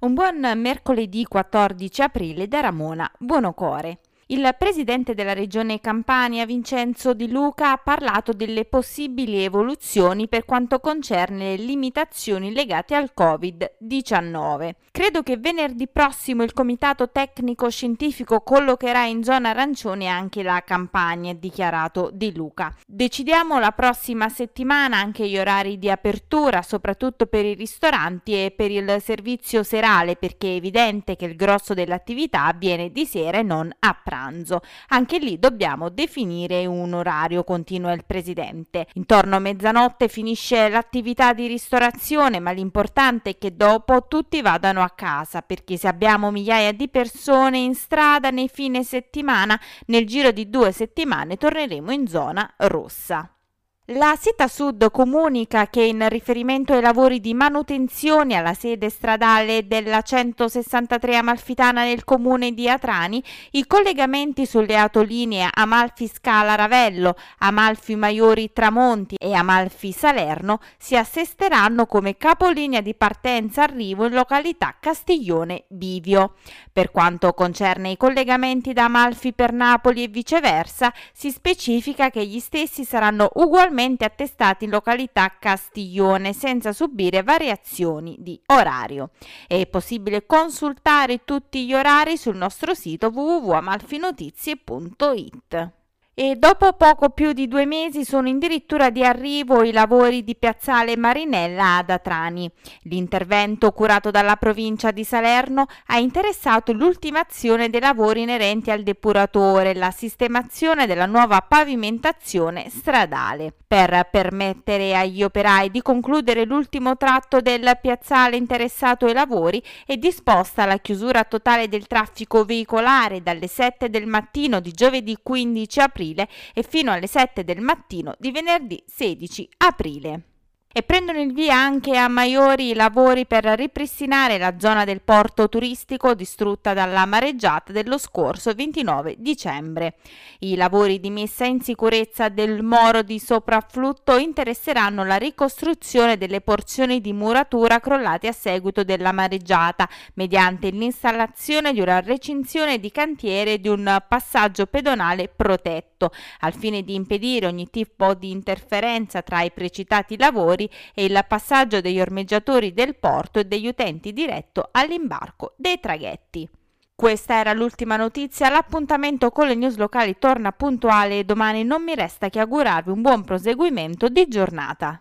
Un buon mercoledì 14 aprile da Ramona Buonocore. Il presidente della regione Campania, Vincenzo Di Luca, ha parlato delle possibili evoluzioni per quanto concerne le limitazioni legate al Covid-19. Credo che venerdì prossimo il comitato tecnico scientifico collocherà in zona arancione anche la Campania, dichiarato Di Luca. Decidiamo la prossima settimana anche gli orari di apertura, soprattutto per i ristoranti e per il servizio serale, perché è evidente che il grosso dell'attività avviene di sera e non a pranzo pranzo. Anche lì dobbiamo definire un orario, continua il presidente. Intorno a mezzanotte finisce l'attività di ristorazione, ma l'importante è che dopo tutti vadano a casa, perché se abbiamo migliaia di persone in strada nei fine settimana, nel giro di due settimane torneremo in zona rossa. La Sita Sud comunica che in riferimento ai lavori di manutenzione alla sede stradale della 163 Amalfitana nel comune di Atrani, i collegamenti sulle autolinee Amalfi Scala Ravello, Amalfi Maiori Tramonti e Amalfi Salerno si assesteranno come capolinea di partenza arrivo in località Castiglione Bivio. Per quanto concerne i collegamenti da Amalfi per Napoli e viceversa, si specifica che gli stessi saranno ugualmente regolarmente attestati in località Castiglione senza subire variazioni di orario. È possibile consultare tutti gli orari sul nostro sito www.amalfinotizie.it e dopo poco più di due mesi sono addirittura di arrivo i lavori di Piazzale Marinella ad Atrani. L'intervento curato dalla provincia di Salerno ha interessato l'ultimazione dei lavori inerenti al depuratore, la sistemazione della nuova pavimentazione stradale. Per permettere agli operai di concludere l'ultimo tratto del piazzale interessato ai lavori è disposta la chiusura totale del traffico veicolare dalle 7 del mattino di giovedì 15 aprile e fino alle 7 del mattino di venerdì 16 aprile e prendono il via anche a Maiori lavori per ripristinare la zona del porto turistico distrutta dalla mareggiata dello scorso 29 dicembre. I lavori di messa in sicurezza del moro di soprafflutto interesseranno la ricostruzione delle porzioni di muratura crollate a seguito della mareggiata, mediante l'installazione di una recinzione di cantiere di un passaggio pedonale protetto, al fine di impedire ogni tipo di interferenza tra i precitati lavori e il passaggio degli ormeggiatori del porto e degli utenti diretto all'imbarco dei traghetti. Questa era l'ultima notizia, l'appuntamento con le news locali torna puntuale e domani non mi resta che augurarvi un buon proseguimento di giornata.